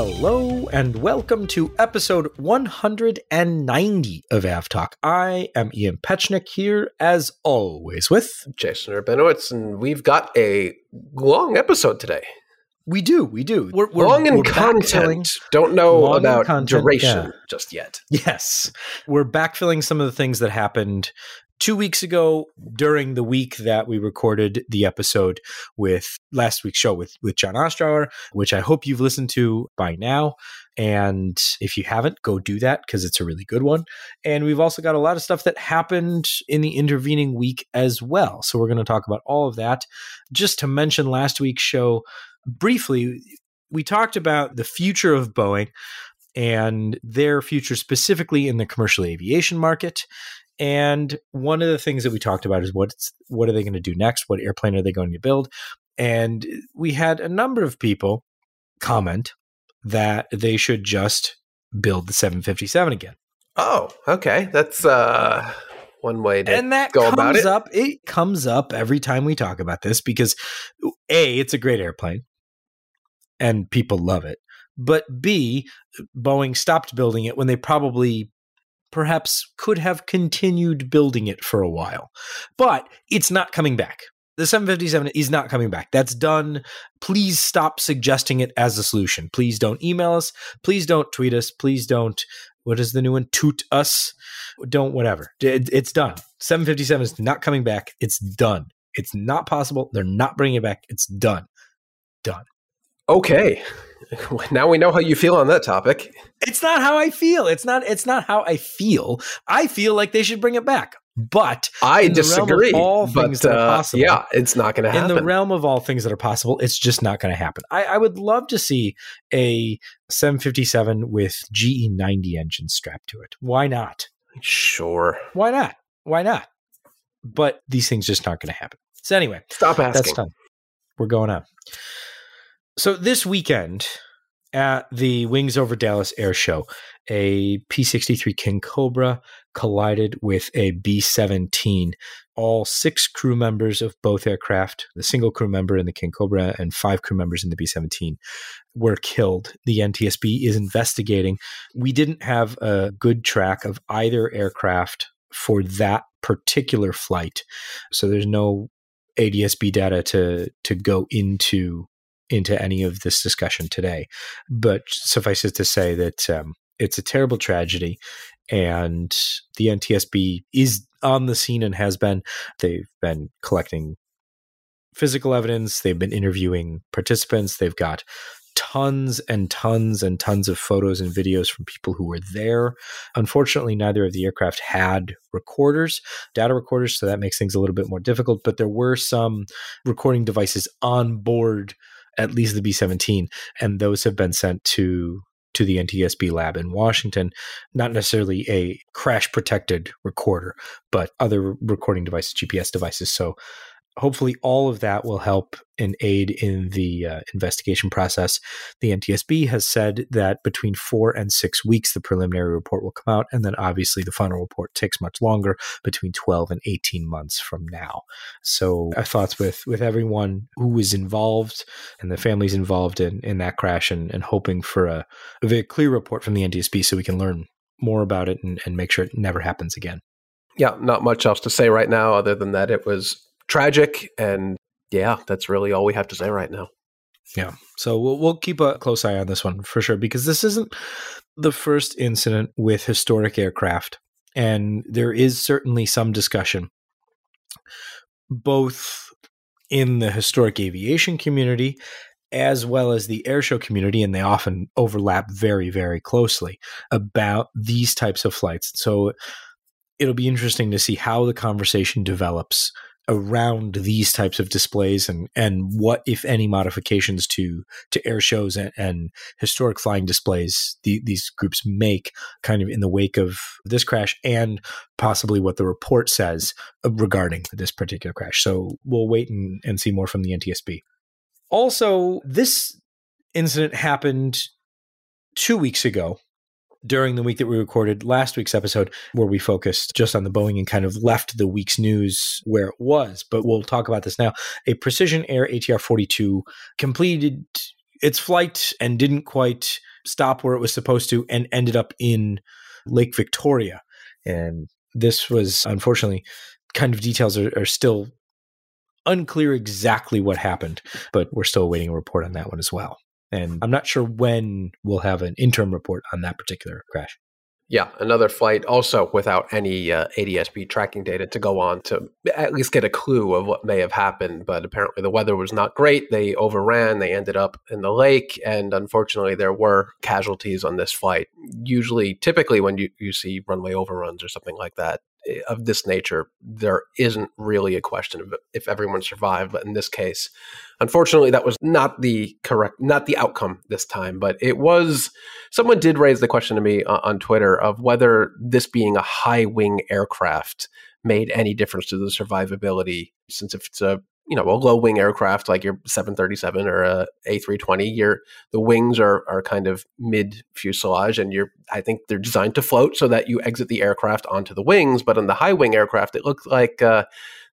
Hello and welcome to episode 190 of AvTalk. I am Ian Petchnik here, as always, with Jason Rabinowitz, and we've got a long episode today. We do, we do. We're, we're long in we're content. Don't know about content, duration yeah. just yet. Yes, we're backfilling some of the things that happened two weeks ago during the week that we recorded the episode with last week's show with with John Ostrower, which I hope you've listened to by now. And if you haven't, go do that because it's a really good one. And we've also got a lot of stuff that happened in the intervening week as well. So we're going to talk about all of that. Just to mention last week's show briefly, we talked about the future of Boeing and their future specifically in the commercial aviation market and one of the things that we talked about is what's what are they going to do next? What airplane are they going to build? And we had a number of people comment that they should just build the 757 again. Oh, okay. That's uh one way to and that go about it. Up, it comes up every time we talk about this because A, it's a great airplane and people love it. But B, Boeing stopped building it when they probably perhaps could have continued building it for a while. But it's not coming back. The 757 is not coming back. That's done. Please stop suggesting it as a solution. Please don't email us. Please don't tweet us. Please don't, what is the new one? Toot us. Don't, whatever. It, it's done. 757 is not coming back. It's done. It's not possible. They're not bringing it back. It's done. Done. Okay. Now we know how you feel on that topic. It's not how I feel. It's not it's not how I feel. I feel like they should bring it back. But I disagree. all things but, that are uh, possible. Yeah, it's not going to happen. In the realm of all things that are possible, it's just not going to happen. I, I, would love to see a 757 with GE 90 engines strapped to it. Why not? Sure. Why not? Why not? But these things just aren't going to happen. So anyway, stop asking. That's done. We're going on. So this weekend at the Wings Over Dallas Air Show, a P 63 King Cobra collided with a B 17. All six crew members of both aircraft, the single crew member in the King Cobra and five crew members in the B 17, were killed. The NTSB is investigating. We didn't have a good track of either aircraft for that particular flight. So there's no ADSB data to to go into into any of this discussion today. But suffice it to say that um, it's a terrible tragedy, and the NTSB is on the scene and has been. They've been collecting physical evidence, they've been interviewing participants, they've got tons and tons and tons of photos and videos from people who were there. Unfortunately, neither of the aircraft had recorders, data recorders, so that makes things a little bit more difficult. But there were some recording devices on board at least the B 17, and those have been sent to to the NTSB lab in Washington. Not necessarily a crash protected recorder, but other recording devices, GPS devices. So hopefully all of that will help and aid in the uh, investigation process. The NTSB has said that between four and six weeks, the preliminary report will come out. And then obviously the final report takes much longer, between 12 and 18 months from now. So our thoughts with, with everyone who was involved and the families involved in, in that crash and, and hoping for a, a very clear report from the NTSB so we can learn more about it and, and make sure it never happens again. Yeah, not much else to say right now other than that it was tragic. And yeah, that's really all we have to say right now. Yeah. So we'll, we'll keep a close eye on this one for sure because this isn't the first incident with historic aircraft. And there is certainly some discussion, both in the historic aviation community as well as the airshow community, and they often overlap very, very closely about these types of flights. So it'll be interesting to see how the conversation develops around these types of displays and and what if any modifications to to air shows and, and historic flying displays the, these groups make kind of in the wake of this crash and possibly what the report says regarding this particular crash. So we'll wait and, and see more from the ntsb also this incident happened two weeks ago during the week that we recorded last week's episode, where we focused just on the Boeing and kind of left the week's news where it was. But we'll talk about this now. A Precision Air ATR 42 completed its flight and didn't quite stop where it was supposed to and ended up in Lake Victoria. And this was unfortunately kind of details are, are still unclear exactly what happened, but we're still awaiting a report on that one as well. And I'm not sure when we'll have an interim report on that particular crash. Yeah, another flight also without any uh, ADSB tracking data to go on to at least get a clue of what may have happened. But apparently the weather was not great. They overran. They ended up in the lake. And unfortunately, there were casualties on this flight. Usually, typically, when you, you see runway overruns or something like that, Eh, of this nature, there isn't really a question of if everyone survived. But in this case, unfortunately, that was not the correct, not the outcome this time. But it was. Someone did raise the question to me on Twitter of whether this being a high wing aircraft made any difference to the survivability, since if it's a you know a low wing aircraft like your 737 or a A320 your the wings are are kind of mid fuselage and you're I think they're designed to float so that you exit the aircraft onto the wings but on the high wing aircraft it looked like uh,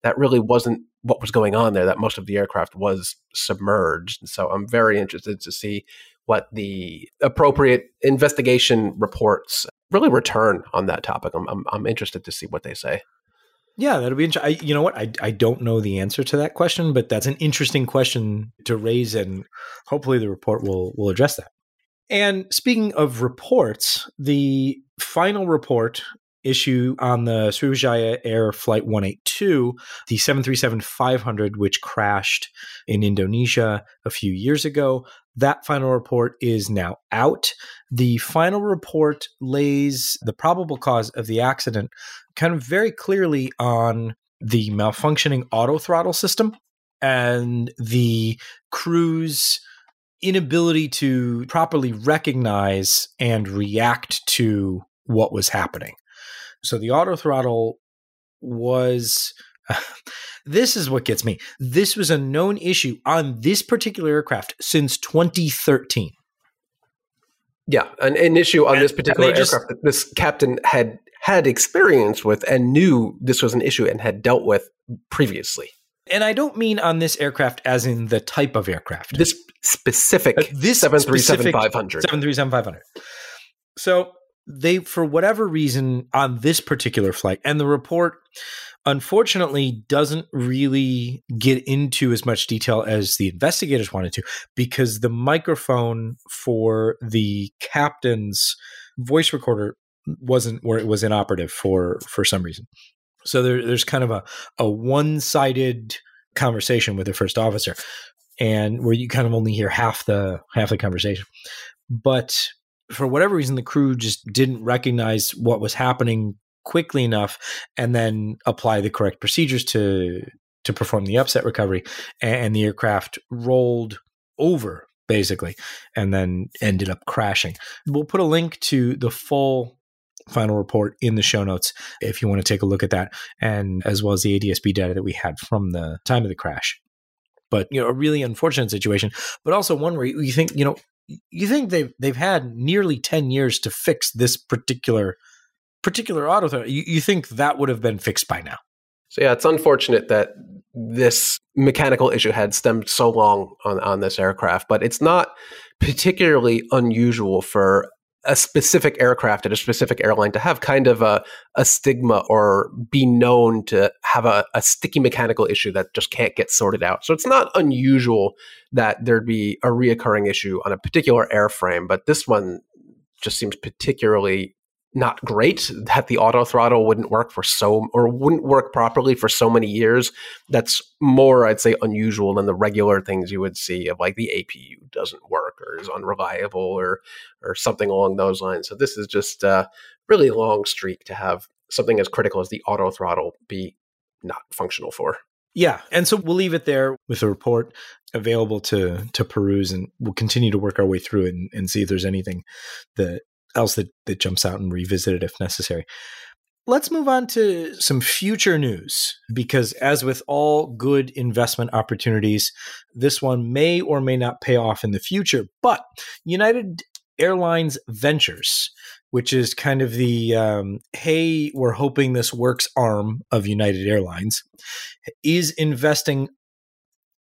that really wasn't what was going on there that most of the aircraft was submerged so I'm very interested to see what the appropriate investigation reports really return on that topic I'm, I'm, I'm interested to see what they say yeah, that'll be interesting. You know what? I, I don't know the answer to that question, but that's an interesting question to raise, and hopefully the report will will address that. And speaking of reports, the final report issue on the Sriwijaya Air Flight 182, the 737-500, which crashed in Indonesia a few years ago. That final report is now out. The final report lays the probable cause of the accident kind of very clearly on the malfunctioning auto throttle system and the crew's inability to properly recognize and react to what was happening. So the auto throttle was this is what gets me. This was a known issue on this particular aircraft since 2013. Yeah, an, an issue on and, this particular aircraft that this captain had had experience with and knew this was an issue and had dealt with previously. And I don't mean on this aircraft as in the type of aircraft. This specific uh, this 737 500. 737 500. So they for whatever reason on this particular flight and the report unfortunately doesn't really get into as much detail as the investigators wanted to because the microphone for the captain's voice recorder wasn't where it was inoperative for for some reason. So there, there's kind of a, a one-sided conversation with the first officer and where you kind of only hear half the half the conversation. But for whatever reason, the crew just didn't recognize what was happening quickly enough and then apply the correct procedures to to perform the upset recovery and the aircraft rolled over basically and then ended up crashing. We'll put a link to the full final report in the show notes if you want to take a look at that and as well as the adsb data that we had from the time of the crash. But you know a really unfortunate situation but also one where you think you know you think they've they've had nearly 10 years to fix this particular particular auto throw. You, you think that would have been fixed by now. So yeah, it's unfortunate that this mechanical issue had stemmed so long on, on this aircraft, but it's not particularly unusual for a specific aircraft at a specific airline to have kind of a, a stigma or be known to have a, a sticky mechanical issue that just can't get sorted out. So it's not unusual that there'd be a reoccurring issue on a particular airframe, but this one just seems particularly not great that the auto throttle wouldn't work for so or wouldn't work properly for so many years that's more i'd say unusual than the regular things you would see of like the apu doesn't work or is unreliable or or something along those lines. So this is just a really long streak to have something as critical as the auto throttle be not functional for. Yeah and so we'll leave it there with the report available to to peruse and we'll continue to work our way through it and, and see if there's anything that else that, that jumps out and revisit it if necessary. Let's move on to some future news because, as with all good investment opportunities, this one may or may not pay off in the future. But United Airlines Ventures, which is kind of the um, hey, we're hoping this works arm of United Airlines, is investing,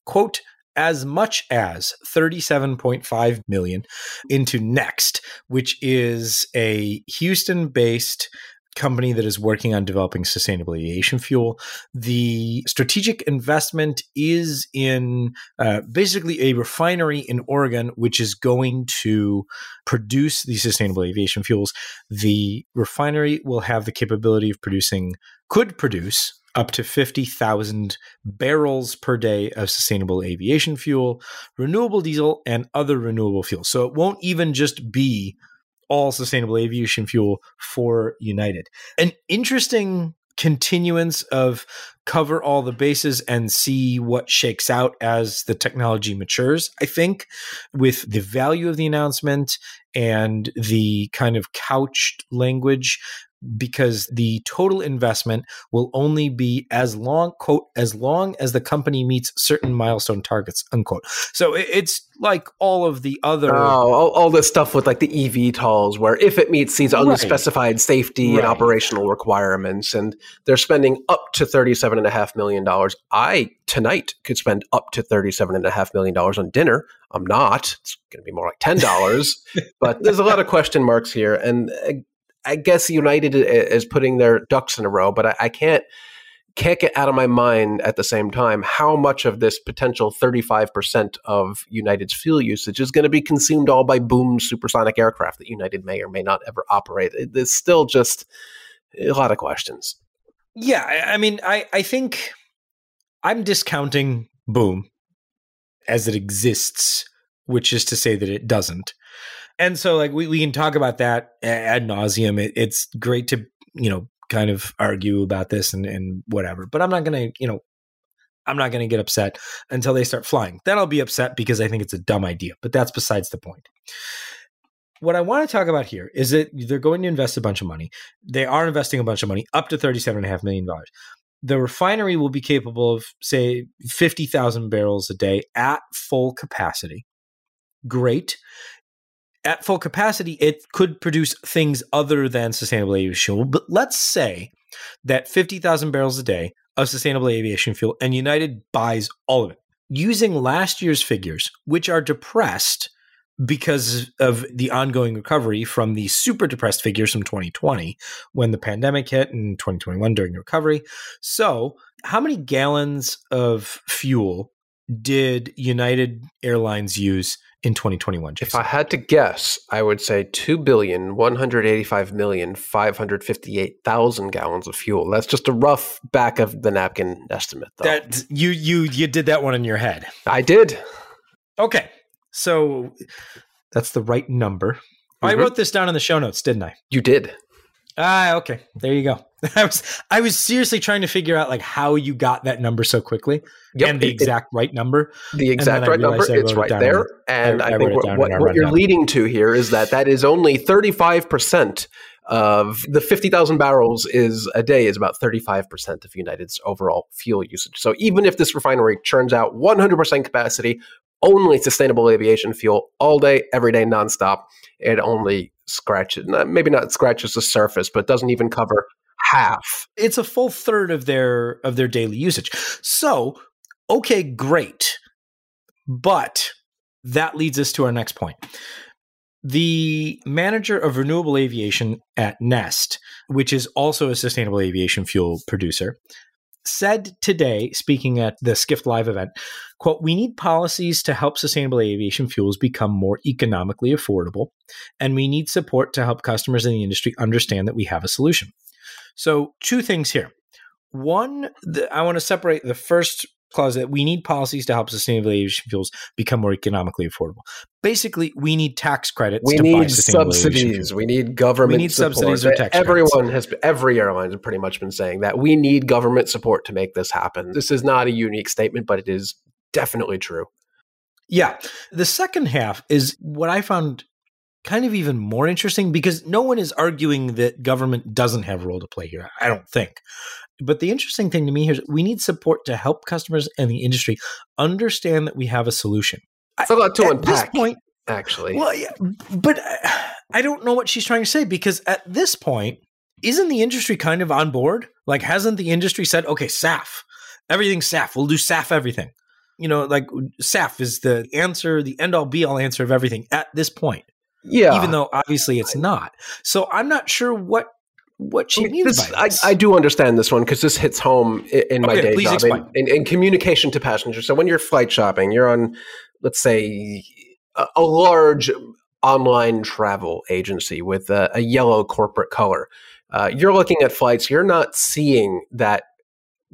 quote, as much as 37.5 million into Next, which is a Houston-based company that is working on developing sustainable aviation fuel. The strategic investment is in uh, basically a refinery in Oregon, which is going to produce these sustainable aviation fuels. The refinery will have the capability of producing, could produce up to 50,000 barrels per day of sustainable aviation fuel, renewable diesel, and other renewable fuels. So it won't even just be all sustainable aviation fuel for United. An interesting continuance of cover all the bases and see what shakes out as the technology matures, I think, with the value of the announcement and the kind of couched language because the total investment will only be as long quote as long as the company meets certain milestone targets unquote. So it's like all of the other oh all, all this stuff with like the eVTOLs where if it meets these unspecified safety right. and operational requirements and they're spending up to 37 and a half million dollars i tonight could spend up to 37 and a half million dollars on dinner. I'm not. It's going to be more like $10 but there's a lot of question marks here. And uh, I guess United is putting their ducks in a row, but I, I can't can't get out of my mind at the same time how much of this potential 35% of United's fuel usage is going to be consumed all by boom supersonic aircraft that United may or may not ever operate. It's still just a lot of questions. Yeah, I mean, I, I think I'm discounting boom as it exists, which is to say that it doesn't. And so, like, we, we can talk about that ad nauseum. It, it's great to, you know, kind of argue about this and, and whatever. But I'm not going to, you know, I'm not going to get upset until they start flying. Then I'll be upset because I think it's a dumb idea. But that's besides the point. What I want to talk about here is that they're going to invest a bunch of money. They are investing a bunch of money, up to $37.5 million. The refinery will be capable of, say, 50,000 barrels a day at full capacity. Great at full capacity, it could produce things other than sustainable aviation fuel. But let's say that 50,000 barrels a day of sustainable aviation fuel and United buys all of it. Using last year's figures, which are depressed because of the ongoing recovery from the super depressed figures from 2020 when the pandemic hit and 2021 during the recovery. So, how many gallons of fuel did United Airlines use in 2021? Jason? If I had to guess, I would say 2 billion 185 million 558,000 gallons of fuel. That's just a rough back of the napkin estimate though. That you you you did that one in your head. I did. Okay. So that's the right number. Mm-hmm. I wrote this down in the show notes, didn't I? You did. Ah, okay. There you go. I was I was seriously trying to figure out like how you got that number so quickly yep, and the it, exact right number. The exact right number. It's right there. On, and I, I think what, what, what you're leading to here is that that is only 35 percent of the 50,000 barrels is a day is about 35% of United's overall fuel usage. So even if this refinery churns out 100% capacity, only sustainable aviation fuel all day, every day, nonstop, it only scratches, maybe not scratches the surface, but doesn't even cover half. It's a full third of their of their daily usage. So, okay, great. But that leads us to our next point. The manager of renewable aviation at Neste, which is also a sustainable aviation fuel producer, said today, speaking at the Skift Live event, quote, we need policies to help sustainable aviation fuels become more economically affordable, and we need support to help customers in the industry understand that we have a solution. So, two things here. One, the, I want to separate the first clause that we need policies to help sustainable aviation fuels become more economically affordable. Basically, we need tax credits. We need subsidies. We need government. We need support. subsidies or tax. Everyone credits. has, every airline has pretty much been saying that we need government support to make this happen. This is not a unique statement, but it is definitely true. Yeah. The second half is what I found kind of even more interesting because no one is arguing that government doesn't have a role to play here. I don't think. But the interesting thing to me here is we need support to help customers and the industry understand that we have a solution. It's a lot to at unpack. This point, actually. Well, yeah, but uh, I don't know what she's trying to say because at this point, isn't the industry kind of on board? Like, hasn't the industry said, okay, SAF, everything's SAF, we'll do SAF everything? you know, like SAF is the answer, the end all be all answer of everything at this point. Yeah. Even though obviously it's not. So I'm not sure what what she means this, by this. I, I, do understand this one because this hits home in, in my Okay, day please job explain. in, in, in communication to passengers. So when you're flight shopping, you're on, let's say, a, a large online travel agency with a, a yellow corporate color. Uh, you're looking at flights. You're not seeing that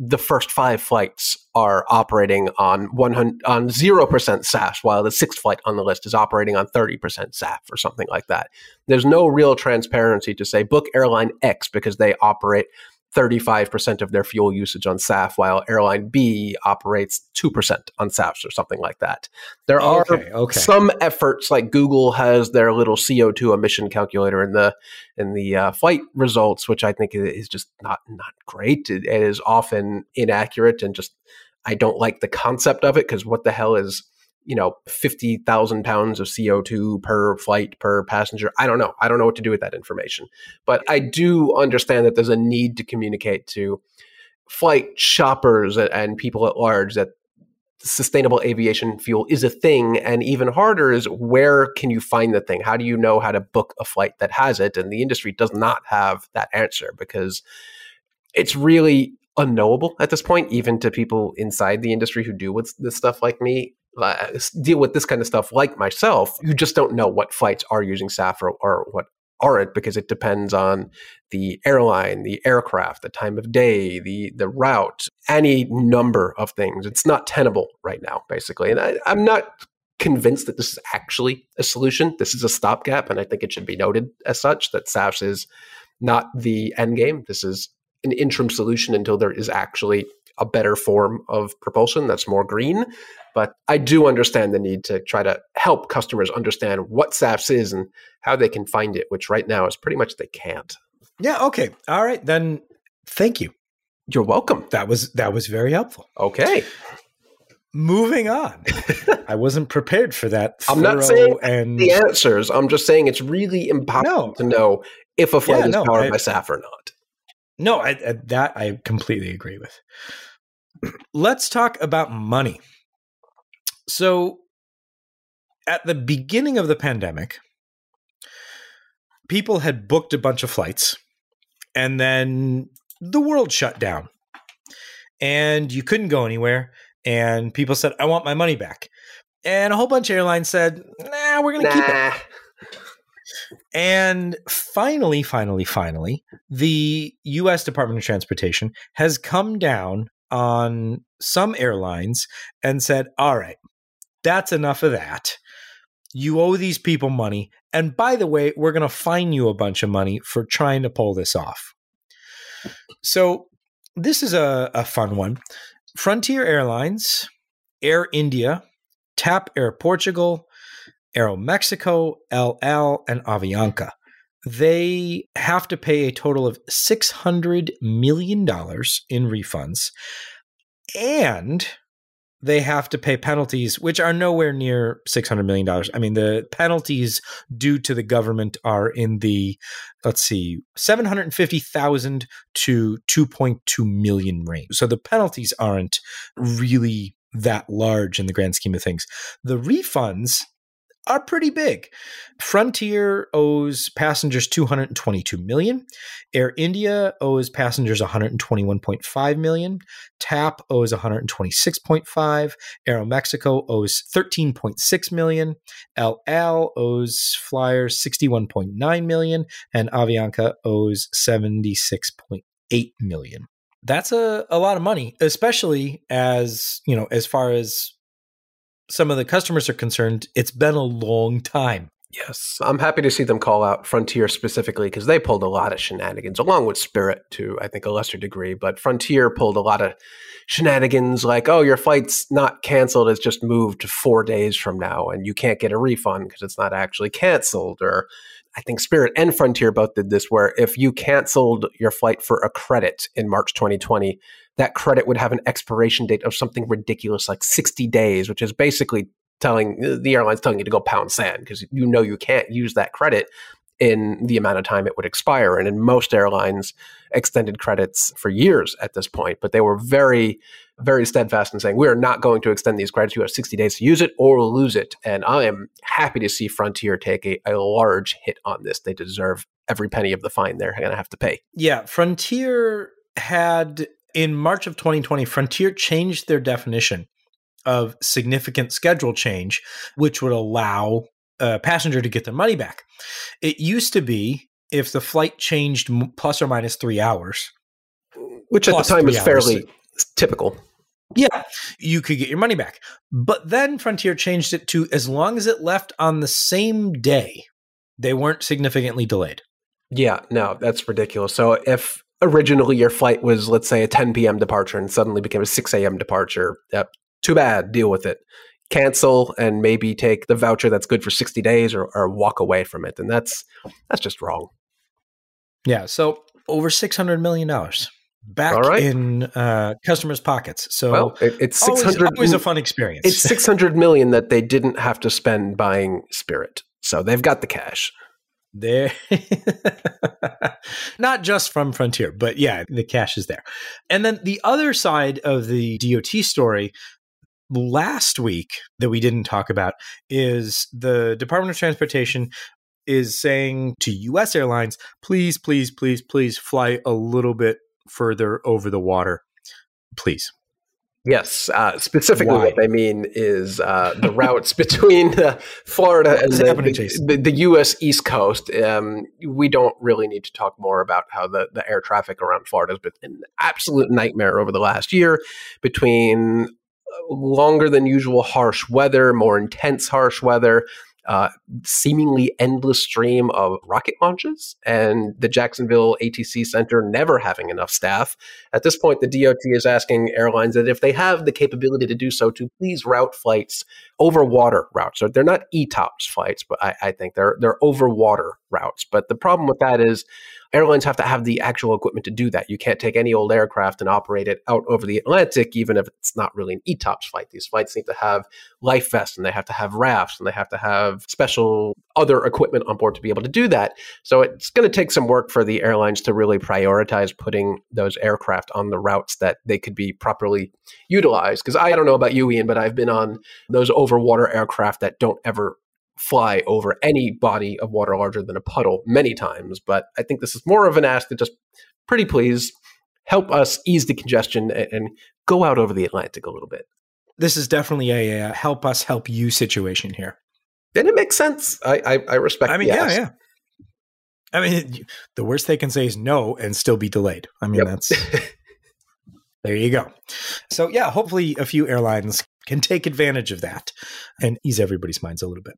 the first five flights are operating on 100 on 0% SAF, while the sixth flight on the list is operating on 30% SAF or something like that. There's no real transparency to say book airline X because they operate 35% of their fuel usage on SAF, while airline B operates 2% on SAFs or something like that. There are Okay, okay. some efforts, like Google has their little CO2 emission calculator in the in the uh, flight results, which I think is just not not great. It, it is often inaccurate and just I don't like the concept of it because what the hell is you know fifty thousand pounds of CO two per flight per passenger? I don't know. I don't know what to do with that information, but I do understand that there's a need to communicate to flight shoppers and, and people at large that sustainable aviation fuel is a thing and even harder is where can you find the thing? How do you know how to book a flight that has it? And the industry does not have that answer because it's really unknowable at this point even to people inside the industry who do with this stuff like me uh, deal with this kind of stuff like myself you just don't know what flights are using SAF or, or what aren't because it depends on the airline, the aircraft, the time of day, the the route, any number of things. It's not tenable right now, basically. And I, I'm not convinced that this is actually a solution. This is a stopgap, and I think it should be noted as such that SAFs is not the end game. This is an interim solution until there is actually a better form of propulsion that's more green. But I do understand the need to try to help customers understand what SAFs is and how they can find it, which right now is pretty much they can't. yeah, okay. All right, then thank you. You're welcome. That was that was very helpful. Okay. Moving on. I wasn't prepared for that. I'm not saying and The answers, I'm just saying it's really impossible No. to know if a flight Yeah, is no, powered I- by SAF or not. No, I, I, that I completely agree with. Let's talk about money. So, at the beginning of the pandemic, people had booked a bunch of flights, and then the world shut down, and you couldn't go anywhere. And people said, "I want my money back," and a whole bunch of airlines said, "Nah, we're going to keep it." And finally, finally, finally, the US Department of Transportation has come down on some airlines and said, all right, that's enough of that. You owe these people money. And by the way, we're going to fine you a bunch of money for trying to pull this off. So, this is a, a fun one. Frontier Airlines, Air India, TAP Air Portugal, Aeromexico, El Al, and Avianca. They have to pay a total of $600 million in refunds. And they have to pay penalties, which are nowhere near $600 million. I mean, the penalties due to the government are in the, let's see, 750,000 to 2.2 million range. So the penalties aren't really that large in the grand scheme of things. The refunds are pretty big. Frontier owes passengers 222 million. Air India owes passengers 121.5 million. TAP owes 126.5. Aeromexico owes 13.6 million. El Al owes flyers 61.9 million and Avianca owes 76.8 million. That's a, a lot of money, especially as, you know, as far as some of the customers are concerned, it's been a long time. Yes, I'm happy to see them call out Frontier specifically because they pulled a lot of shenanigans, along with Spirit to I think a lesser degree. But Frontier pulled a lot of shenanigans, like oh, your flight's not canceled; it's just moved to four days from now, and you can't get a refund because it's not actually canceled. Or I think Spirit and Frontier both did this, where if you canceled your flight for a credit in March 2020, that credit would have an expiration date of something ridiculous like 60 days, which is basically telling uh, the airline's telling you to go pound sand because you know you can't use that credit in the amount of time it would expire. And in most airlines, extended credits for years at this point, but they were very very steadfast in saying we are not going to extend these credits. You have 60 days to use it or lose it. And I am happy to see Frontier take a, a large hit on this. They deserve every penny of the fine they're going to have to pay. Yeah, Frontier had in March of 2020, Frontier changed their definition of significant schedule change, which would allow a passenger to get their money back. It used to be if the flight changed plus or minus three hours, which at the time was fairly typical. Yeah, you could get your money back. But then Frontier changed it to as long as it left on the same day, they weren't significantly delayed. Yeah, no, that's ridiculous. So if originally your flight was, let's say, a 10 p.m. departure and suddenly became a 6 a.m. departure, yep, too bad, deal with it. Cancel and maybe take the voucher that's good for 60 days or, or walk away from it. And that's that's just wrong. Yeah. So over $600 million back right. in uh, customers' pockets. So well, it, it's six hundred. Always, always, a fun experience. It's six hundred million that they didn't have to spend buying Spirit, so they've got the cash. There, not just from Frontier, but yeah, the cash is there. And then the other side of the DOT story last week that we didn't talk about is the Department of Transportation is saying to US airlines, please, please, please, please fly a little bit further over the water, please. Yes, uh, specifically Why? what they mean is uh, the routes between uh, Florida and the, the, the, U.S. East Coast. Um, we don't really need to talk more about how the, the air traffic around Florida has been an absolute nightmare over the last year between uh, longer than usual harsh weather, more intense harsh weather, uh, seemingly endless stream of rocket launches and the Jacksonville ATC Center never having enough staff. At this point, the DOT is asking airlines that if they have the capability to do so, to please route flights over water routes. So they're not ETOPS flights, but I, I think they're they're over water routes. But the problem with that is airlines have to have the actual equipment to do that. You can't take any old aircraft and operate it out over the Atlantic, even if it's not really an ETOPS flight. These flights need to have life vests and they have to have rafts and they have to have special other equipment on board to be able to do that. So it's going to take some work for the airlines to really prioritize putting those aircraft on the routes that they could be properly utilized. Because I don't know about you, Ian, but I've been on those overwater aircraft that don't ever fly over any body of water larger than a puddle many times. But I think this is more of an ask to just pretty please help us ease the congestion and, and go out over the Atlantic a little bit. This is definitely a, a help us help you situation here. And it makes sense. I, I, I respect. I mean, yeah, yeah. I mean, the worst they can say is no and still be delayed. I mean, yep. that's there you go. So yeah, hopefully a few airlines can take advantage of that and ease everybody's minds a little bit.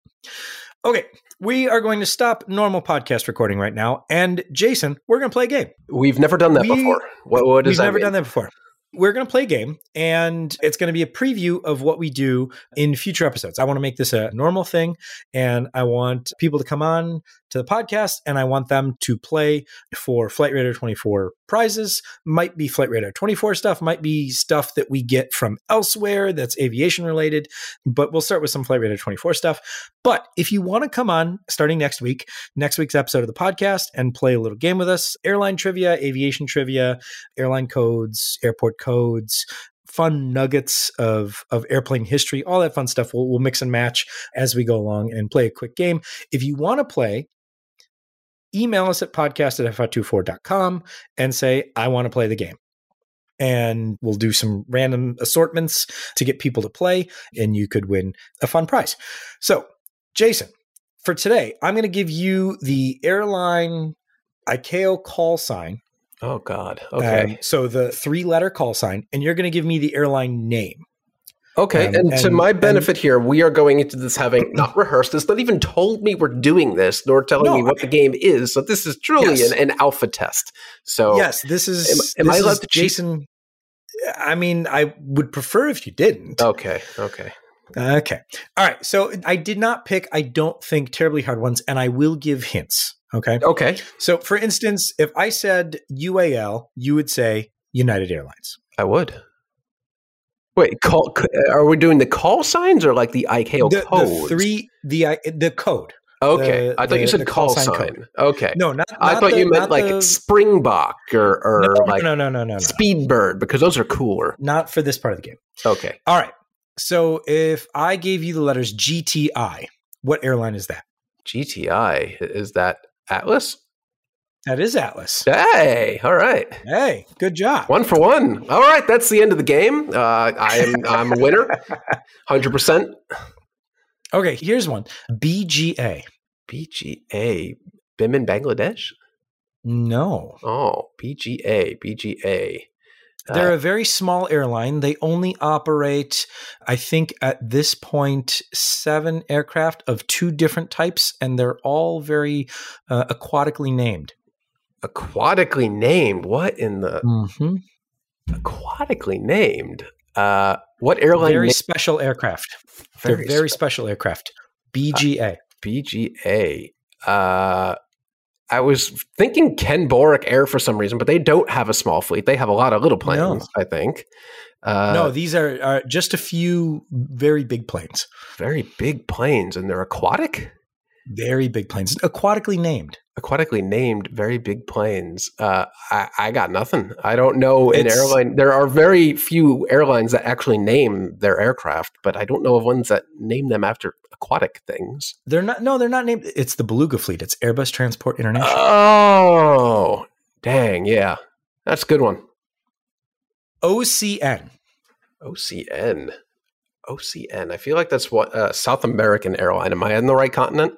Okay, we are going to stop normal podcast recording right now. And Jason, we're going to play a game. We've never done that we, before. What, what does we've never mean? done that before we're going to play a game and it's going to be a preview of what we do in future episodes. I want to make this a normal thing and I want people to come on to the podcast and I want them to play for Flight Radar 24 prizes. Might be Flight Radar 24 stuff, might be stuff that we get from elsewhere that's aviation related, but we'll start with some Flight Radar 24 stuff. But if you want to come on starting next week, next week's episode of the podcast and play a little game with us, airline trivia, aviation trivia, airline codes, airport codes, fun nuggets of of airplane history, all that fun stuff. We'll, we'll mix and match as we go along and play a quick game. If you want to play, email us at podcast at fr24.com and say, I want to play the game. And we'll do some random assortments to get people to play, and you could win a fun prize. So, Jason, for today, I'm going to give you the airline ICAO call sign Oh God. Okay. Um, so the three letter call sign, and you're going to give me the airline name. Okay, um, and, and, to my benefit and, here, we are going into this having not rehearsed this, not even told me we're doing this, nor telling no, me what I, the game is. So this is truly yes. an, an, alpha test. So yes, this is. Am, am this I allowed to Jason? I mean, I would prefer if you didn't. Okay. Okay. Okay. All right. So I did not pick. I don't think terribly hard ones, and I will give hints. Okay. Okay. So, for instance, if I said UAL, you would say United Airlines. I would. Wait, call, uh, are we doing the call signs or like the ICAO the, code? The three, the the code. Okay, The- I thought you said call, call sign sign. Okay, No, not. I not thought the- you meant like the- Springbok or, or no, like no, no, no, no, no. Speedbird because those are cooler. Not for this part of the game. Okay, All right. So if I gave you the letters GTI, what airline is that? GTI is that Atlas? That is Atlas. Hey, all right. Hey, good job. One for one. All right, that's the end of the game. Uh, I am I'm a winner, hundred percent. Okay, here's one. BGA. BGA, Biman Bangladesh. No. Oh, BGA, BGA. Uh, They're a very small airline. They only operate, I think, at this point, seven aircraft of two different types, and they're all very uh, aquatically named. Aquatically named. What in the Mm-hmm. aquatically named? Uh, what airline? Very na- special aircraft. very they're very spe- special aircraft. BGA. BGA. Uh, I was thinking Kenmore Air for some reason, but they don't have a small fleet. They have a lot of little planes. I think. Uh, no, these are, are just a few very big planes. very big planes, and they're aquatic. Very big planes. Aquatically named. aquatically named very big planes. Uh, I, I got nothing. I don't know an It's- airline. There are very few airlines that actually name their aircraft, but I don't know of ones that name them after aquatic things. They're not. No, they're not named. It's the Beluga fleet. It's Airbus Transport International. Oh, dang. Yeah. That's a good one. OCN. OCN. OCN. I feel like that's what uh, South American airline. Am I in the right continent?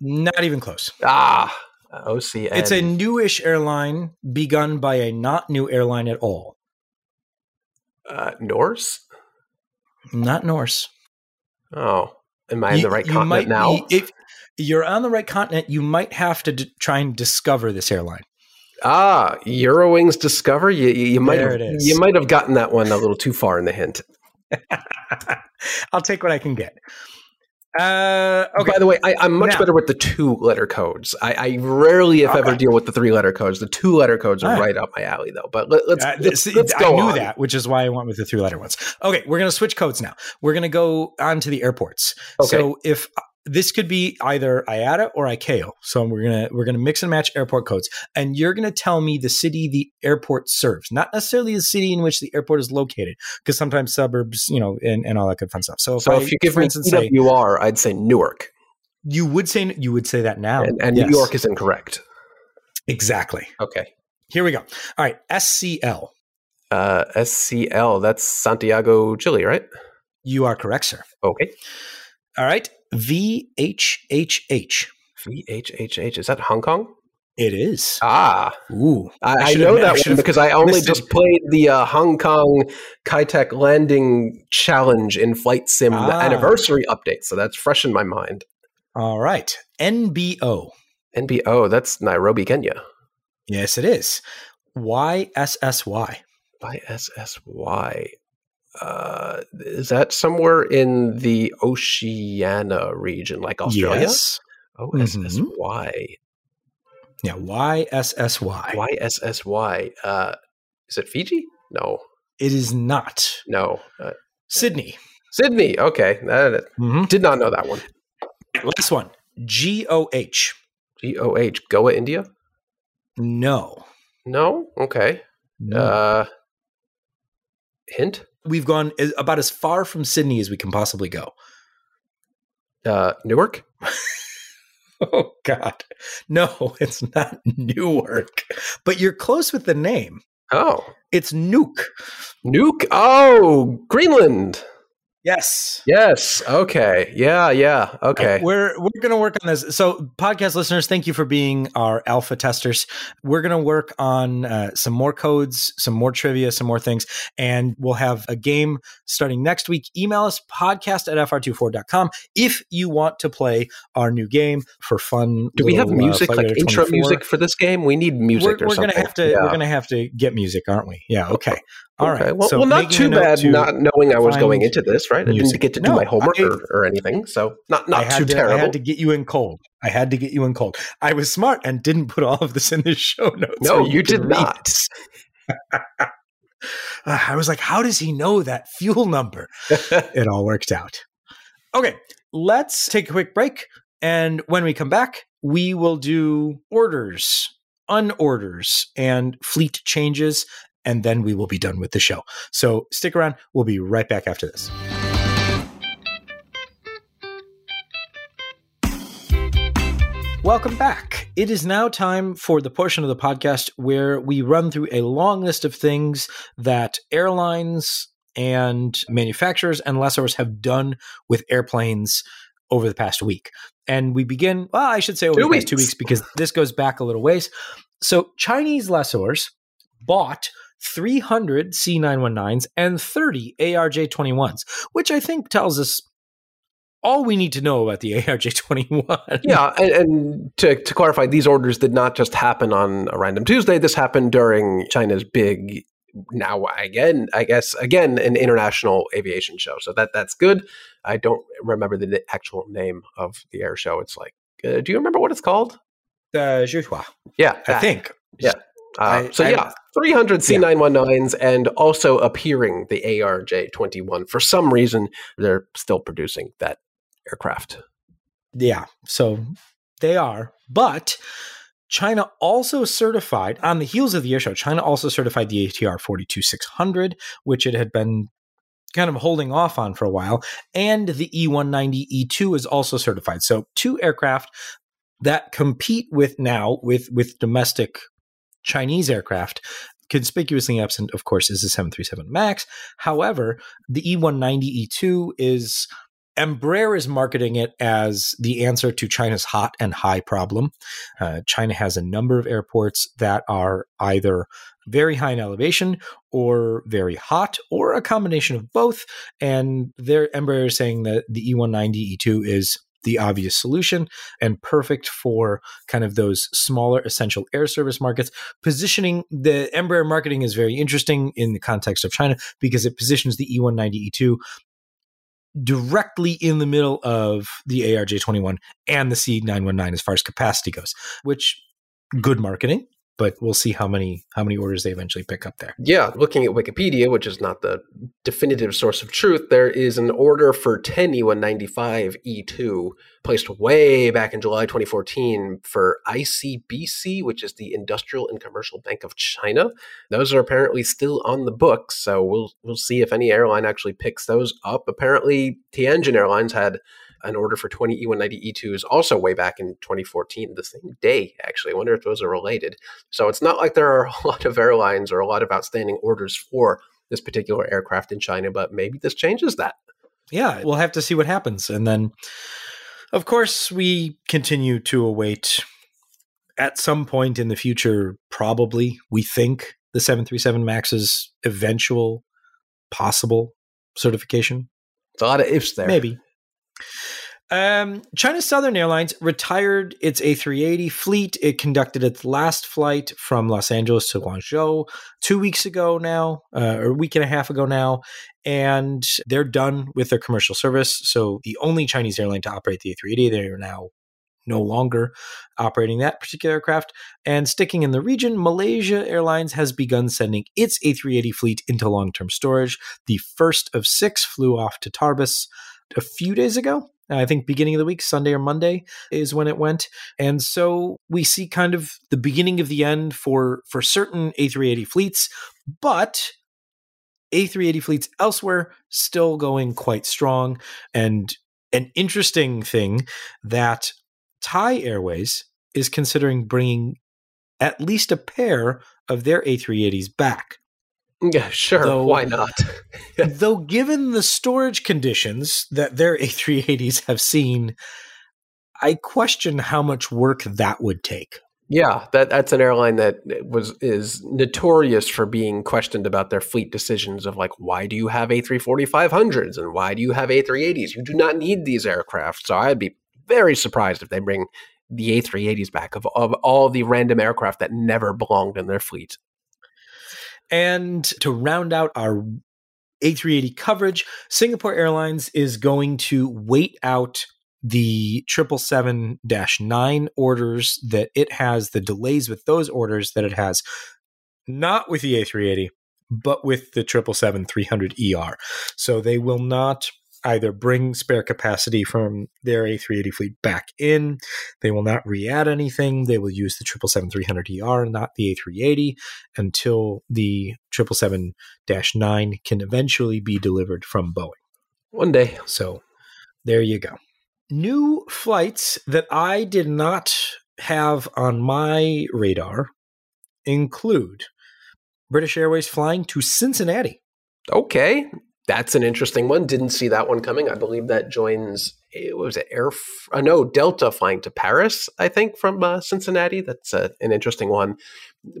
Not even close. Ah, OCN. It's a newish airline begun by a not new airline at all. uh, Norse. Not Norse. Oh, am I in the right continent might now? if you're on the right continent, you might have to d- try and discover this airline. Ah, Eurowings Discover. You, you, you might There have, it is. you might have gotten that one a little too far in the hint. I'll take what I can get. Uh, okay. By the way, I, I'm much Now- better with the two letter codes. I, I rarely, if ever, deal with the three letter codes. The two letter codes are right. right. up my alley, though. But let, let's, Uh, let's, see, let's I knew on. that, which is why I went with the three letter ones. Okay, we're going to switch codes now. We're going to go on to the airports. Okay. So if this could be either IATA or ICAO, so we're gonna we're gonna mix and match airport codes, and you're gonna tell me the city the airport serves, not necessarily the city in which the airport is located, because sometimes suburbs, you know, and, and all that good fun stuff. So if, So I, if you give for me instance, say EWR, I'd say Newark, you would say you would say that now, and, and Yes. New York is incorrect. exactly. Okay. Here we go. All right, SCL. Uh, SCL. That's Santiago, Chile, right? You are correct, sir. Okay. All right, VHHH. VHHH. Is that Hong Kong? It is. Ah, Ooh, I, I, know that one because I only just played the uh, Hong Kong Kai Tak landing challenge in Flight Sim, the Ah. anniversary update. So that's fresh in my mind. All right, NBO. NBO, that's Nairobi, Kenya. Yes, it is. YSSY. By SSY. Uh, is that somewhere in the Oceania region, like Australia? Yes. OSSY. Yeah, YSSY. YSSY. Uh, is it Fiji? No, It is not. no. Uh, Sydney. Sydney. Okay. Mm-hmm. did not know that one. Last one. GOH. G O H. Goa, India? No. No? Okay. No. Uh, hint? We've gone as- about as far from Sydney as we can possibly go. Uh, Newark? Oh, God. No, it's not Newark. But you're close with the name. Oh. It's Nuuk. Nuuk? Oh, Greenland. Yes. Yes. Okay. Yeah. Yeah. Okay. We're we're going to work on this. So, podcast listeners, thank you for being our alpha testers. We're going to work on uh, some more codes, some more trivia, some more things, and we'll have a game starting next week. Email us podcast at fr24.com if you want to play our new game for fun. Do we have uh, music, like intro 24. music for this game? We need music We're, or we're something. gonna have to. Yeah. We're gonna have to get music, aren't we? Yeah. Okay. All right. Okay. Well, So well, not too bad to- not knowing I was going into this, right? I music. didn't get to do No, my homework I- or, or anything. So not, not too to, terrible. I had to get you in cold. I had to get you in cold. I was smart and didn't put all of this in the show notes. no, so you, did not. I was like, how does he know that fuel number? it all worked out. Okay, let's take a quick break And when we come back, we will do orders, unorders, and fleet changes, and then we will be done with the show. So stick around. We'll be right back after this. Welcome back. It is now time for the portion of the podcast where we run through a long list of things that airlines and manufacturers and lessors have done with airplanes over the past week. And we begin, well, I should say over two the weeks. past two weeks because this goes back a little ways. So Chinese lessors bought 300 C919s and 30 ARJ21s, which I think tells us all we need to know about the ARJ21. Yeah, and, and, to, to clarify, these orders did not just happen on a random Tuesday. This happened during China's big, now again, I guess, again, an international aviation show. So that that's good. I don't remember the actual name of the air show. It's like, uh, do you remember what it's called? The Zhuhai. Yeah, that. I think. Yeah. Uh, I, so yeah, 300 C919s yeah. and also appearing the ARJ21. For some reason, they're still producing that aircraft. Yeah, so they are, but China also certified on the heels of the air show. China also certified the ATR 42600, which it had been kind of holding off on for a while, and the E190 E2 is also certified. So two aircraft that compete with now with with domestic Chinese aircraft conspicuously absent, of course, is the 737 MAX. However, the E190 E2 is Embraer is marketing it as the answer to China's hot and high problem. Uh, China has a number of airports that are either very high in elevation or very hot or a combination of both. And their Embraer is saying that the E190 E2 is the obvious solution and perfect for kind of those smaller essential air service markets. Positioning the Embraer marketing is very interesting in the context of China because it positions the E190 E2 directly in the middle of the ARJ21 and the C919 as far as capacity goes, which good marketing but we'll see how many how many orders they eventually pick up there. Yeah, looking at Wikipedia, which is not the definitive source of truth, there is an order for 10 E195 E2 placed way back in July 2014 for ICBC, which is the Industrial and Commercial Bank of China. Those are apparently still on the books, so we'll we'll see if any airline actually picks those up. Apparently, Tianjin Airlines had an order for 20 E190 E2s also way back in 2014, the same day, actually. I wonder if those are related. So it's not like there are a lot of airlines or a lot of outstanding orders for this particular aircraft in China, but maybe this changes that. Yeah, we'll have to see what happens. And then, of course, we continue to await at some point in the future, probably, we think, the 737 MAX's eventual possible certification. It's a lot of ifs there. Maybe. Um, China Southern Airlines retired its A380 fleet. It conducted its last flight from Los Angeles to Guangzhou two weeks ago now, uh, or a week and a half ago now, and they're done with their commercial service. So the only Chinese airline to operate the A380, they are now no longer operating that particular aircraft. And sticking in the region, Malaysia Airlines has begun sending its A380 fleet into long term storage. The first of six flew off to Tarbes a few days ago. I think beginning of the week, Sunday or Monday is when it went. And so we see kind of the beginning of the end for for certain A380 fleets, but A380 fleets elsewhere still going quite strong. And an interesting thing that Thai Airways is considering bringing at least a pair of their A380s back. Yeah, sure. Though, Why not? though, given the storage conditions that their A380s have seen, I question how much work that would take. Yeah, that that's an airline that was is notorious for being questioned about their fleet decisions of like why do you have A340-500s and why do you have A380s? You do not need these aircraft. So I'd be very surprised if they bring the A380s back of of all the random aircraft that never belonged in their fleet. And to round out our A380 coverage, Singapore Airlines is going to wait out the 777 9 orders that it has, the delays with those orders that it has, not with the A380, but with the 777 300ER. So they will not either bring spare capacity from their A380 fleet back in. They will not re add anything. They will use the 777 300ER, not the A380, until the 777 9 can eventually be delivered from Boeing. One day. So there you go. New flights that I did not have on my radar include British Airways flying to Cincinnati. Okay. That's an interesting one. Didn't see that one coming. I believe that joins, it was it Air, uh, no, Delta flying to Paris, I think, from uh, Cincinnati. That's uh, an interesting one.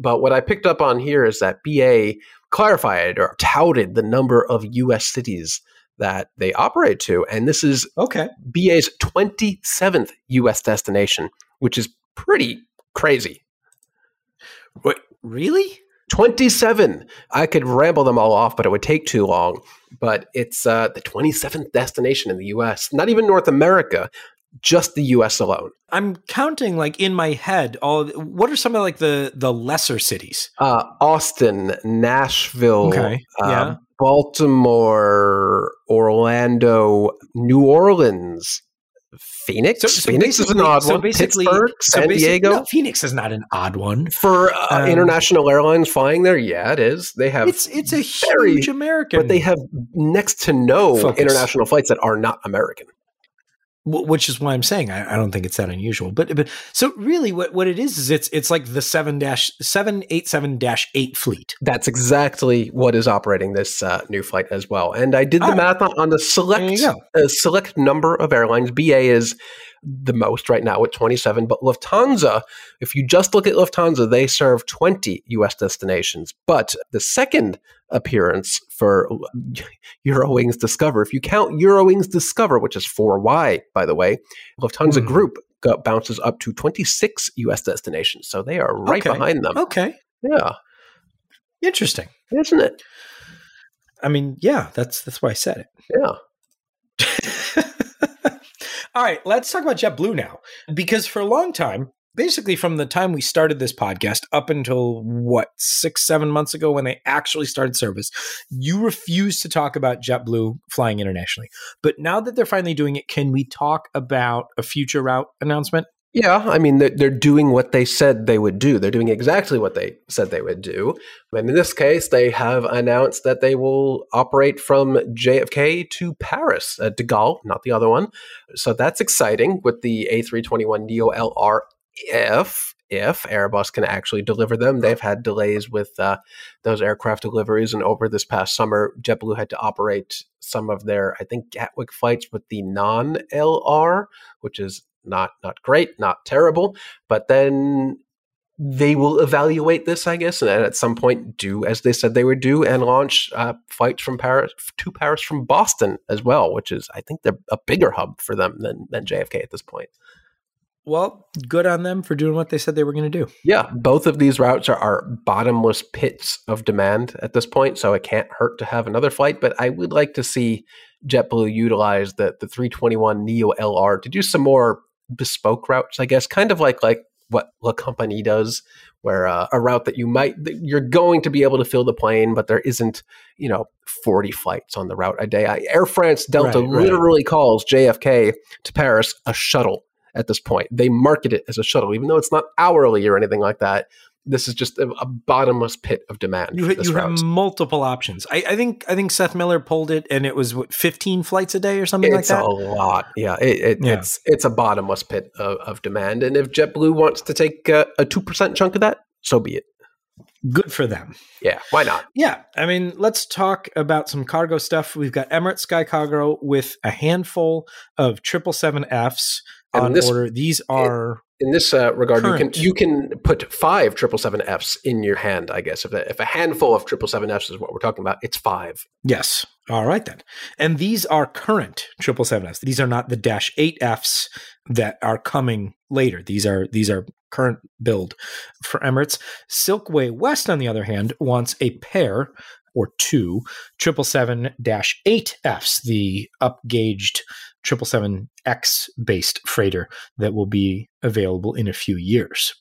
But what I picked up on here is that BA clarified or touted the number of US cities that they operate to. And this is okay. BA's 27th US destination, which is pretty crazy. What, really? 27. I could ramble them all off, but it would take too long. But it's uh, the 27th destination in the US, not even North America, just the US alone. I'm counting like in my head all what are some of like the the lesser cities? Uh, Austin, Nashville, okay. Uh, yeah. Baltimore, Orlando, New Orleans, Phoenix. So, so Phoenix is an odd so one. Pittsburgh, so San Diego. No, Phoenix is not an odd one for uh, um, international airlines flying there. Yeah, it is. They have it's it's a very, huge American, but they have next to no focus. international flights that are not American which is why I'm saying I, I, don't think it's that unusual. But but so really, what, what it is is it's it's like the seven dash seven eight seven dash eight fleet. That's exactly what is operating this uh, new flight as well. And I did the oh, math on, on the select uh, select number of airlines. BA is the most right now at 27. But Lufthansa, if you just look at Lufthansa, they serve 20 US destinations. But the second appearance for Eurowings Discover, if you count Eurowings Discover, which is 4Y, by the way, Lufthansa mm. Group got, bounces up to 26 US destinations. So they are right okay. behind them. Okay. Yeah. Interesting. Isn't it? I mean, yeah, that's that's why I said it. Yeah. All right, let's talk about JetBlue now. Because for a long time, basically from the time we started this podcast up until what, six, seven months ago when they actually started service, you refused to talk about JetBlue flying internationally. But now that they're finally doing it, can we talk about a future route announcement? Yeah, I mean, they're doing what they said they would do. They're doing exactly what they said they would do. And in this case, they have announced that they will operate from JFK to Paris, uh, De Gaulle, not the other one. So that's exciting with the A321 Neo LR if if Airbus can actually deliver them. They've had delays with uh, those aircraft deliveries, and over this past summer, JetBlue had to operate some of their, I think, Gatwick flights with the non LR, which is not not great, not terrible, but then they will evaluate this, I guess, and at some point do as they said they would do and launch uh, flights from Paris to Paris from Boston as well, which is I think they're a bigger hub for them than than JFK at this point. Well, good on them for doing what they said they were going to do. Yeah, both of these routes are, are bottomless pits of demand at this point, so it can't hurt to have another flight. But I would like to see JetBlue utilize the the 321 Neo LR to do some more bespoke routes, I guess, kind of like like what La Compagnie does, where uh, a route that you might you're going to be able to fill the plane, but there isn't you know 40 flights on the route a day. I, Air France Delta right, literally right. calls JFK to Paris a shuttle at this point. They market it as a shuttle, even though it's not hourly or anything like that this is just a, a bottomless pit of demand. You, you have multiple options. I, I, think I think Seth Miller pulled it, and it was what fifteen flights a day or something it's like that. It's a lot. Yeah, it, it, yeah, it's it's a bottomless pit of, of demand. And if JetBlue wants to take uh, a two percent chunk of that, so be it. Good for them. Yeah, why not? Yeah, I mean, let's talk about some cargo stuff. We've got Emirates Sky Cargo with a handful of triple seven Fs on this, order. These are in this uh, regard, Current. you can you can put five triple seven Fs in your hand. I guess if a, if a handful of triple seven Fs is what we're talking about, it's five. Yes. All right then. And these are current triple seven Fs. These are not the dash eight Fs that are coming later. These are these are current build for Emirates. Silkway West, on the other hand, wants a pair or two triple seven dash eight Fs, the upgauged 777X based freighter that will be available in a few years.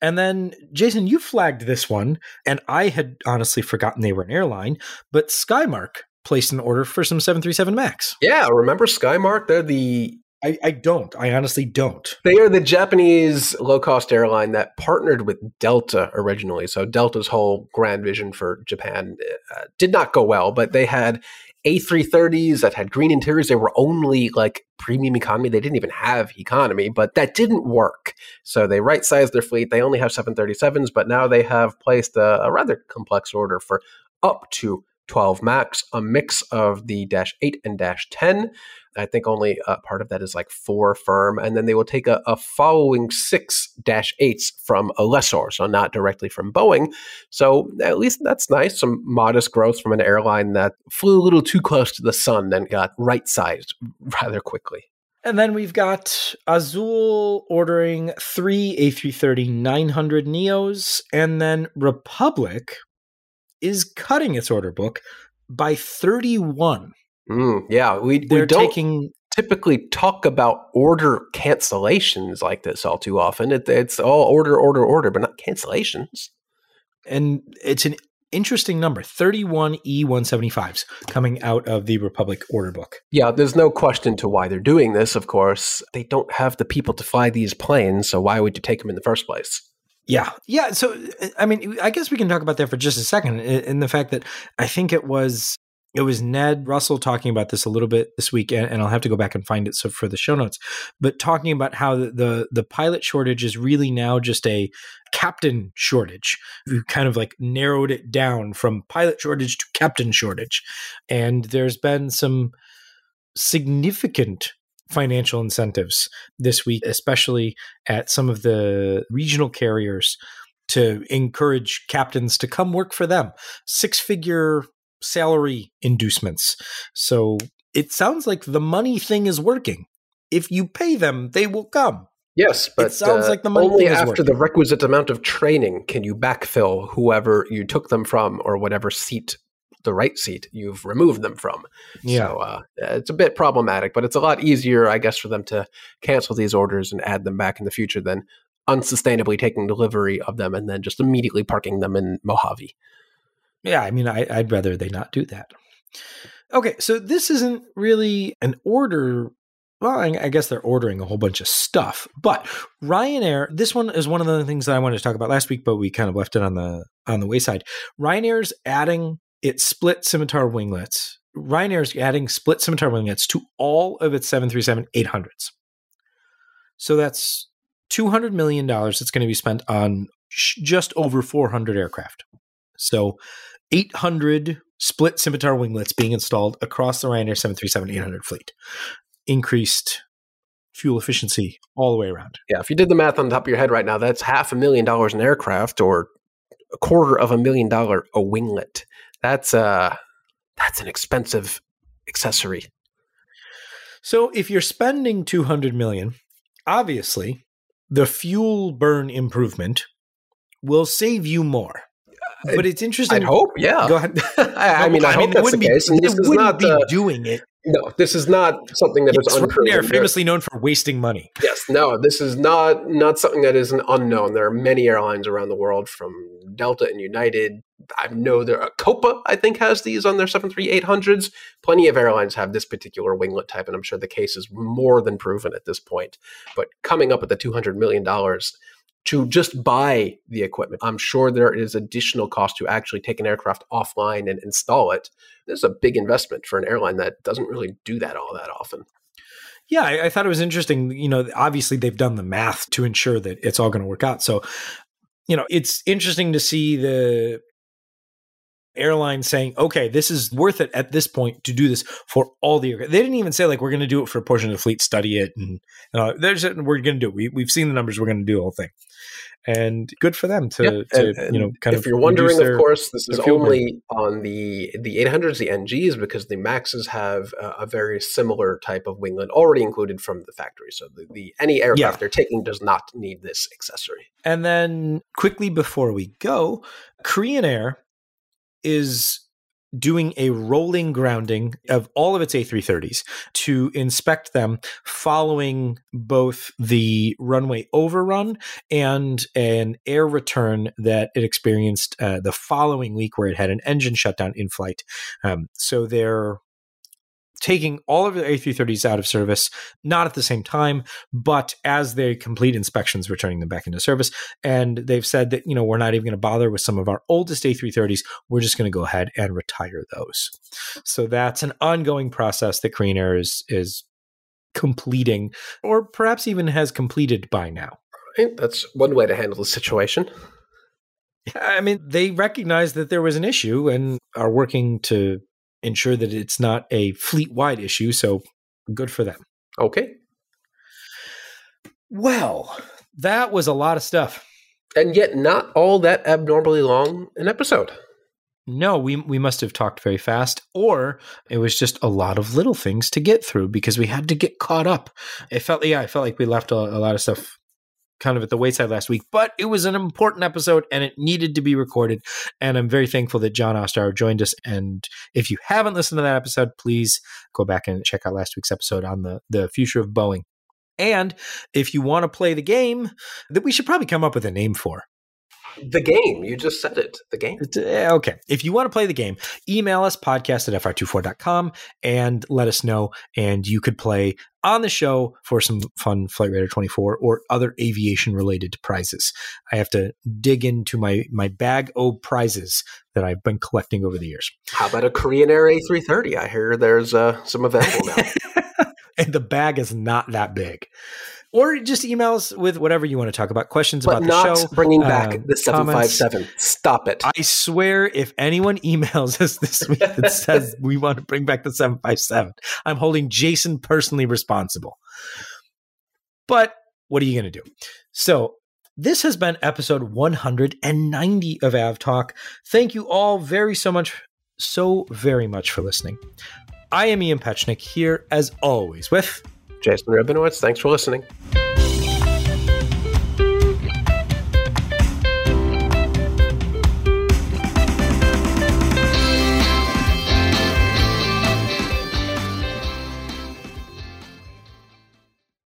And then, Jason, you flagged this one, and I had honestly forgotten they were an airline, but Skymark placed an order for some 737 Max. Yeah, remember Skymark? They're the I, I don't. I honestly don't. They are the Japanese low cost airline that partnered with Delta originally. So Delta's whole grand vision for Japan uh, did not go well, but they had A330s that had green interiors. They were only like premium economy. They didn't even have economy, but that didn't work. So they right sized their fleet. They only have 737s, but now they have placed a, a rather complex order for up to 12 Max, a mix of the Dash 8 and Dash 10. I think only a part of that is like four firm, and then they will take a, a following six dash eights from a lessor, so not directly from Boeing. So at least that's nice. Some modest growth from an airline that flew a little too close to the sun and got right sized rather quickly. And then we've got Azul ordering three A330 900 Neos, and then Republic is cutting its order book by 31. Mm, yeah, we, we don't taking typically talk about order cancellations like this all too often. It, it's all order, order, order, but not cancellations. and it's an interesting number 31 E175s coming out of the Republic order book. Yeah, there's no question to why they're doing this, of course. They don't have the people to fly these planes, so why would you take them in the first place? Yeah. Yeah. So, I mean, I guess we can talk about that for just a second. In the fact that I think it was. It was Ned Russell talking about this a little bit this week, and, I'll have to go back and find it so for the show notes. But talking about how the, the the pilot shortage is really now just a captain shortage. We kind of like narrowed it down from pilot shortage to captain shortage, and there's been some significant financial incentives this week, especially at some of the regional carriers to encourage captains to come work for them. Six figure salary inducements. So it sounds like the money thing is working. If you pay them, they will come. Yes, but sounds uh, like the money only after working. the requisite amount of training can you backfill whoever you took them from or whatever seat, the right seat, you've removed them from. So uh, it's a bit problematic, but it's a lot easier, I guess, for them to cancel these orders and add them back in the future than unsustainably taking delivery of them and then just immediately parking them in Mojave. Yeah, I mean, I, I'd rather they not do that. Okay, so this isn't really an order. Well, I, guess they're ordering a whole bunch of stuff, but Ryanair. This one is one of the things that I wanted to talk about last week, but we kind of left it on the on the wayside. Ryanair's adding its split scimitar winglets. Ryanair's adding split scimitar winglets to all of its 737 800s. So that's $200 million that's going to be spent on just over 400 aircraft. So 800 split scimitar winglets being installed across the Ryanair 737-800 fleet. Increased fuel efficiency all the way around. Yeah, if you did the math on the top of your head right now, that's half a million dollars an aircraft or a quarter of a million dollar a winglet. That's uh that's an expensive accessory. So if you're spending 200 million, obviously the fuel burn improvement will save you more. But it's interesting. I'd hope, yeah. Go ahead. I, I mean, I, hope it that's the wouldn't be, case. It this is not be uh, doing it. no, this is not something that is Yes, unproven. Ryanair There- famously known for wasting money. Yes, no, this is not not something that is an unknown. There are many airlines around the world, from Delta and United. I know there. Uh, Copa, I think, has these on their seven three eight hundreds. Plenty of airlines have this particular winglet type, and I'm sure the case is more than proven at this point. But coming up with the two hundred million dollars to just buy the equipment, I'm sure there is additional cost to actually take an aircraft offline and install it. This is a big investment for an airline that doesn't really do that all that often. Yeah, I, I thought it was interesting. You know, obviously they've done the math to ensure that it's all going to work out. So, you know, it's interesting to see the airline saying, "Okay, this is worth it at this point to do this for all the." They didn't even say like we're going to do it for a portion of the fleet, study it, and uh, there's it, we're going to do it. We, we've seen the numbers. We're going to do the whole thing, and good for them to, Yep, to and- and you know kind if of. you're wondering, their- of course, this is fuel burn. only on the the 800s, the NGs, because the Maxes have a, a very similar type of winglet already included from the factory. So the, the any aircraft Yeah. they're taking does not need this accessory. And then quickly before we go, Korean Air is doing a rolling grounding of all of its A330s to inspect them following both the runway overrun and an air return that it experienced uh, the following week where it had an engine shutdown in flight. Um, so they're taking all of the A330s out of service, not at the same time, but as they complete inspections, returning them back into service. And they've said that, you know, we're not even going to bother with some of our oldest A330s. We're just going to go ahead and retire those. So that's an ongoing process that Korean Air is, is completing, or perhaps even has completed by now. Right. That's one way to handle the situation. I mean, they recognize that there was an issue and are working to ensure that it's not a fleet wide issue. So good for them. Okay. Well, that was a lot of stuff. And yet, not all that abnormally long an episode. No, we we must have talked very fast, or it was just a lot of little things to get through because we had to get caught up. It felt, yeah, I felt like we left a, a lot of stuff kind of at the wayside last week, but it was an important episode and it needed to be recorded. And I'm very thankful that Jon Ostrower joined us. And if you haven't listened to that episode, please go back and check out last week's episode on the, the future of Boeing. And if you want to play the game that we should probably come up with a name for, the game. You just said it. The game. Eh, okay. If you want to play the game, email us podcast at fr24.com and let us know. And you could play on the show for some fun Flightradar24 or other aviation related prizes. I have to dig into my, my bag of prizes that I've been collecting over the years. How about a Korean Air A330? I hear there's uh, some available now. and the bag is not that big or just emails with whatever you want to talk about, questions but about the show. bringing back uh, the 757. Stop it. I swear, if anyone emails us this week that says we want to bring back the 757, I'm holding Jason personally responsible. But what are you going to do? So, this has been episode 190 of AvTalk. Thank you all very so much, so very much for listening. I am Ian Petchenik here as always with Jason Rabinowitz. Thanks for listening.